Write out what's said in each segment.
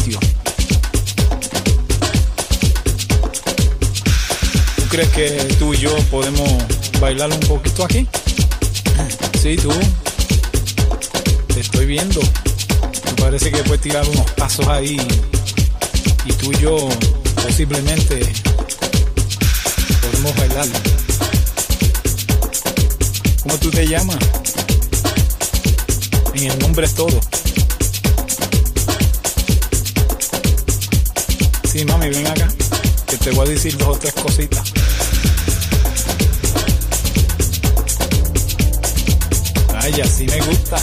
¿Tú crees que tú y yo podemos bailar un poquito aquí? Sí, tú. Te estoy viendo. Me parece que puedes tirar unos pasos ahí y tú y yo posiblemente podemos bailar. ¿Cómo tú te llamas? En el nombre es todo. Sí, mami, ven acá, que te voy a decir dos o tres cositas. Ay, así me gusta.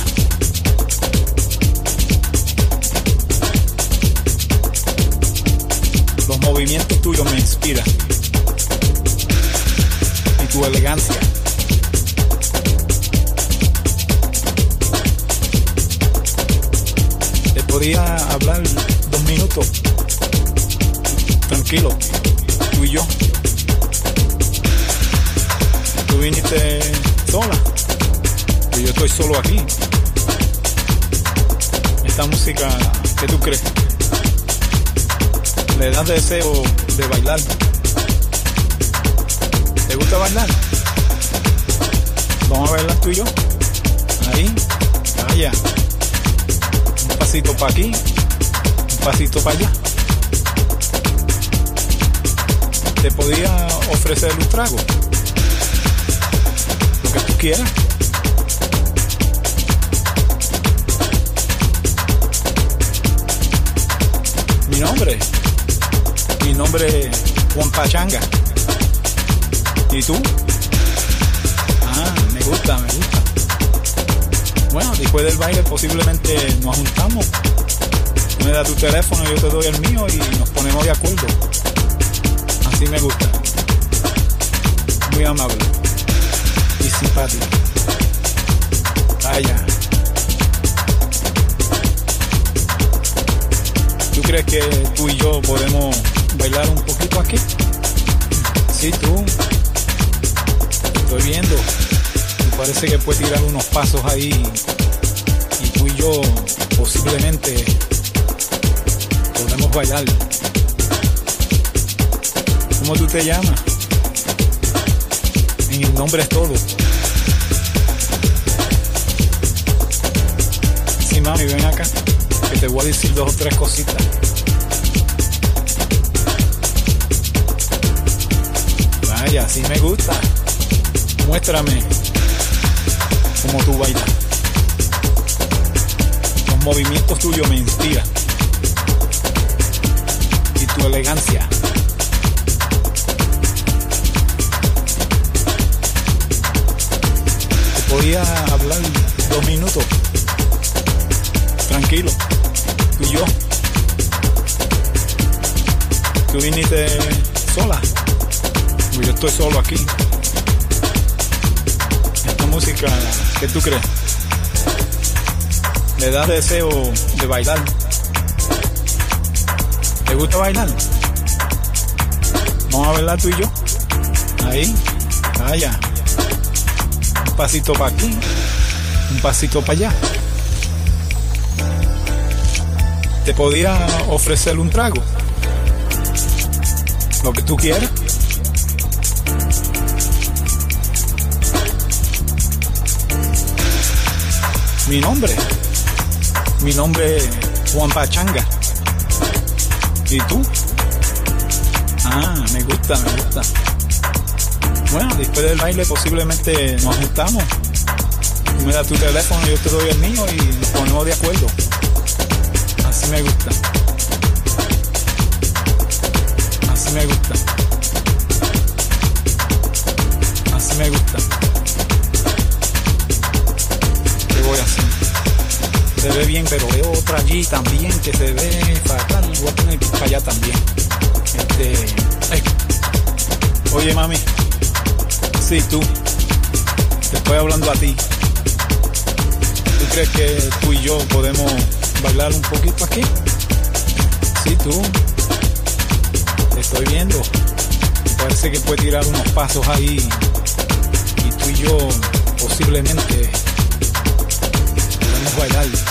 Los movimientos tuyos me inspiran. Y tu elegancia. Te podía hablar dos minutos. Tranquilo. Tú y yo. Tú viniste sola. Y yo estoy solo aquí. Esta música, ¿qué tú crees? Le das deseo de bailar. ¿Te gusta bailar? Vamos a bailar tú y yo. Ahí, allá. Un pasito para aquí, un pasito para allá. Te podía ofrecer un trago. Lo que tú quieras. Mi nombre. Mi nombre es Juan Pachanga. ¿Y tú? Ah, me gusta, me gusta. Bueno, después del baile posiblemente nos juntamos. Me das tu teléfono, yo te doy el mío y nos ponemos de acuerdo. Así me gusta. Muy amable. Y simpático. Vaya. ¿Tú crees que tú y yo podemos bailar un poquito aquí? Sí, tú. Estoy viendo. Me parece que puedes tirar unos pasos ahí y tú y yo posiblemente podemos bailar. ¿Cómo tú te llamas? En el nombre es todo. Sí, mami, ven acá que te voy a decir dos o tres cositas. Vaya, así me gusta. Muéstrame cómo tú bailas. Los movimientos tuyos me inspiran. Y tu elegancia. Podía hablar dos minutos. Tranquilo y yo. Tú viniste sola. Pues yo estoy solo aquí. Esta música, ¿qué tú crees? Le da deseo de bailar. ¿Te gusta bailar? Vamos a bailar tú y yo. Ahí, allá. Pasito para aquí, un pasito para allá. te podía ofrecer un trago. Lo que tú quieras. Mi nombre. Mi nombre es Juan Pachanga. ¿Y tú? Ah, me gusta, me gusta. Bueno, después del baile posiblemente nos juntamos. Tú me das tu teléfono, yo te doy el mío y ponemos de acuerdo. Así me gusta. Así me gusta. Así me gusta. ¿Qué voy a hacer? Se ve bien, pero veo otra allí también que se ve fatal. Voy a tener que ir para allá también. Este. ay. Oye, mami. Sí, tú. Te estoy hablando a ti. ¿Tú crees que tú y yo podemos bailar un poquito aquí? Sí, tú. estoy viendo. Parece que puede tirar unos pasos ahí y tú y yo posiblemente podemos bailar.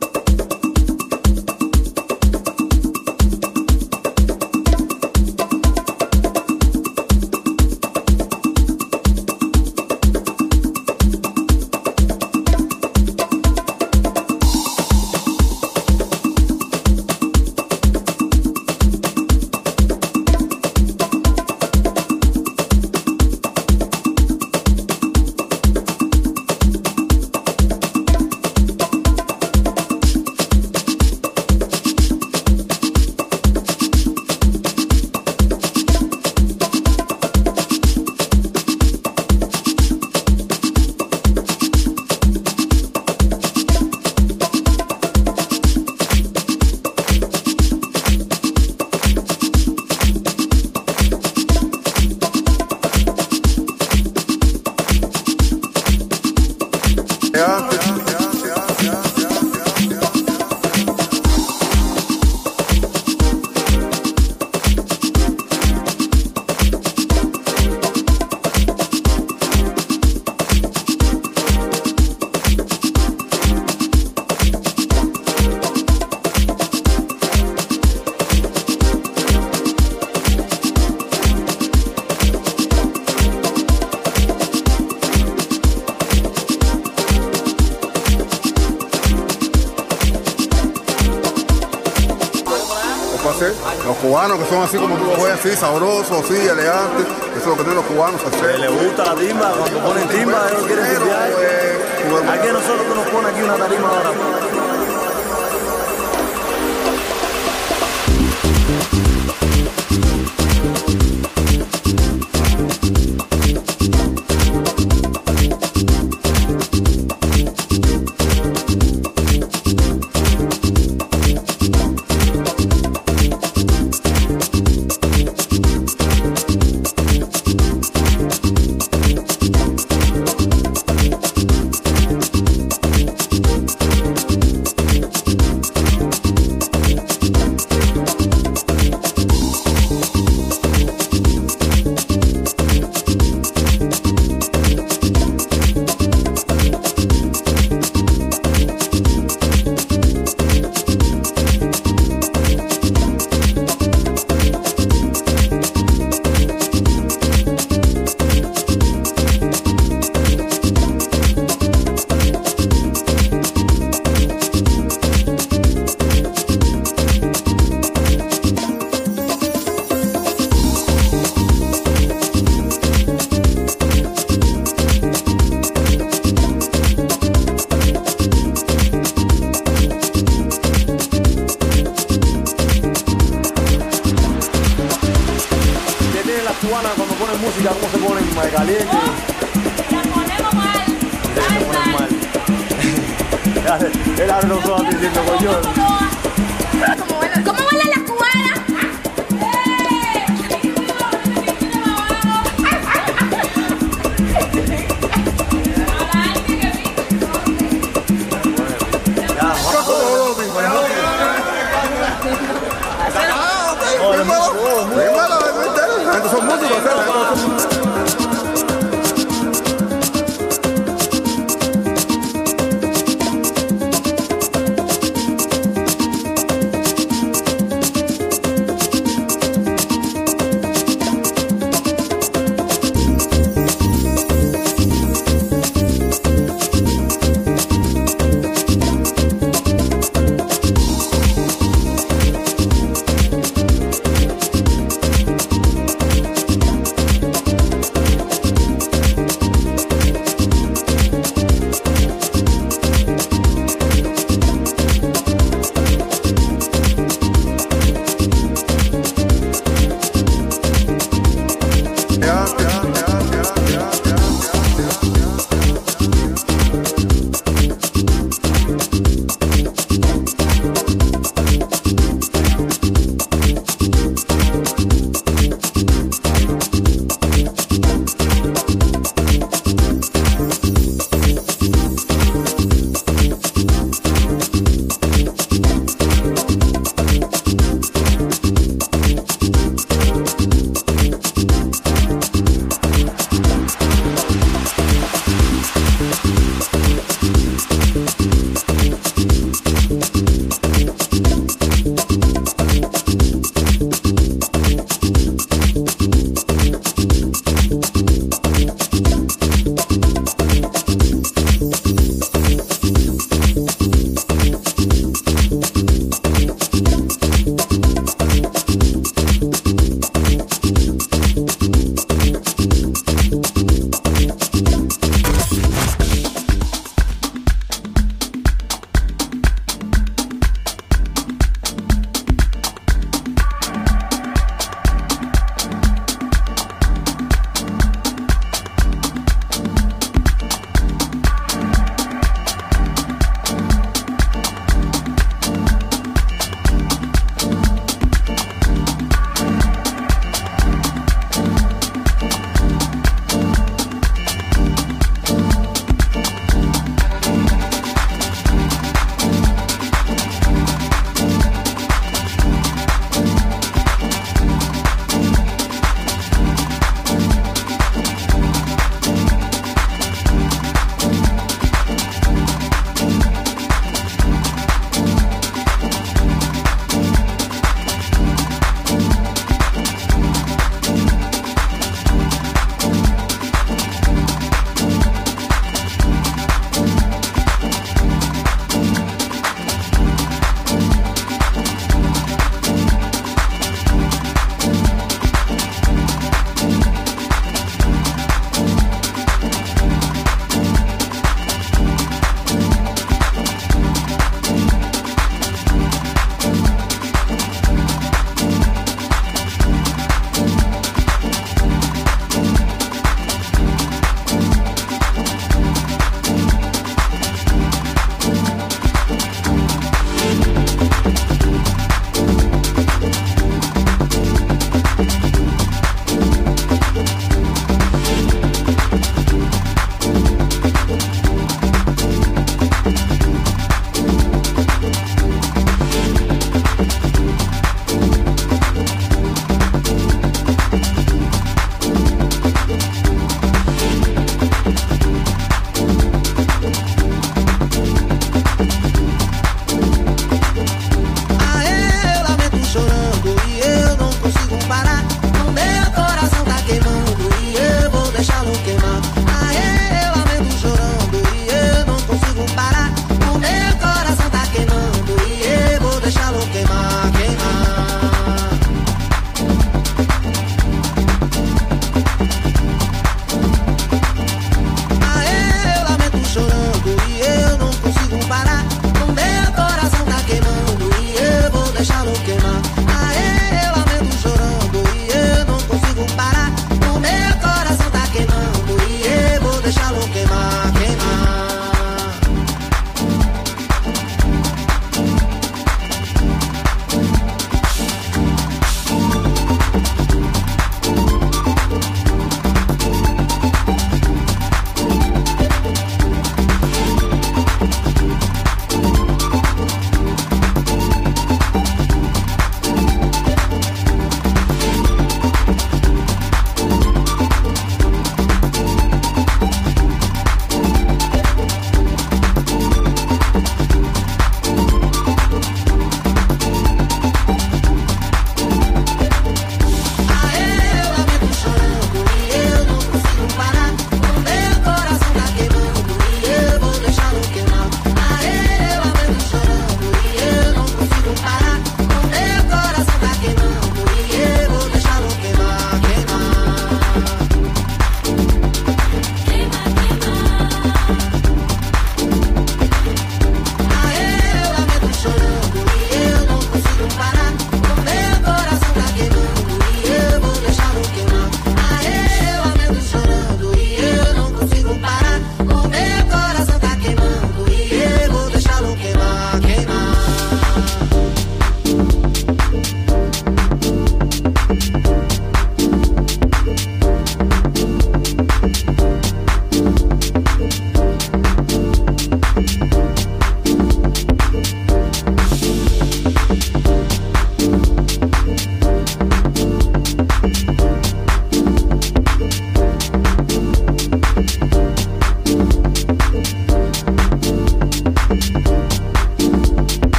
Los así sabrosos, así elegantes, eso es lo que tienen los cubanos. Que les gusta la timba, cuando ponen timba, ellos quieren timbear. Aquí nosotros que nos pone aquí una tarima ahora.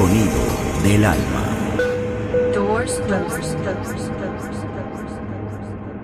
Sonido del alma. Doors, doors, doors,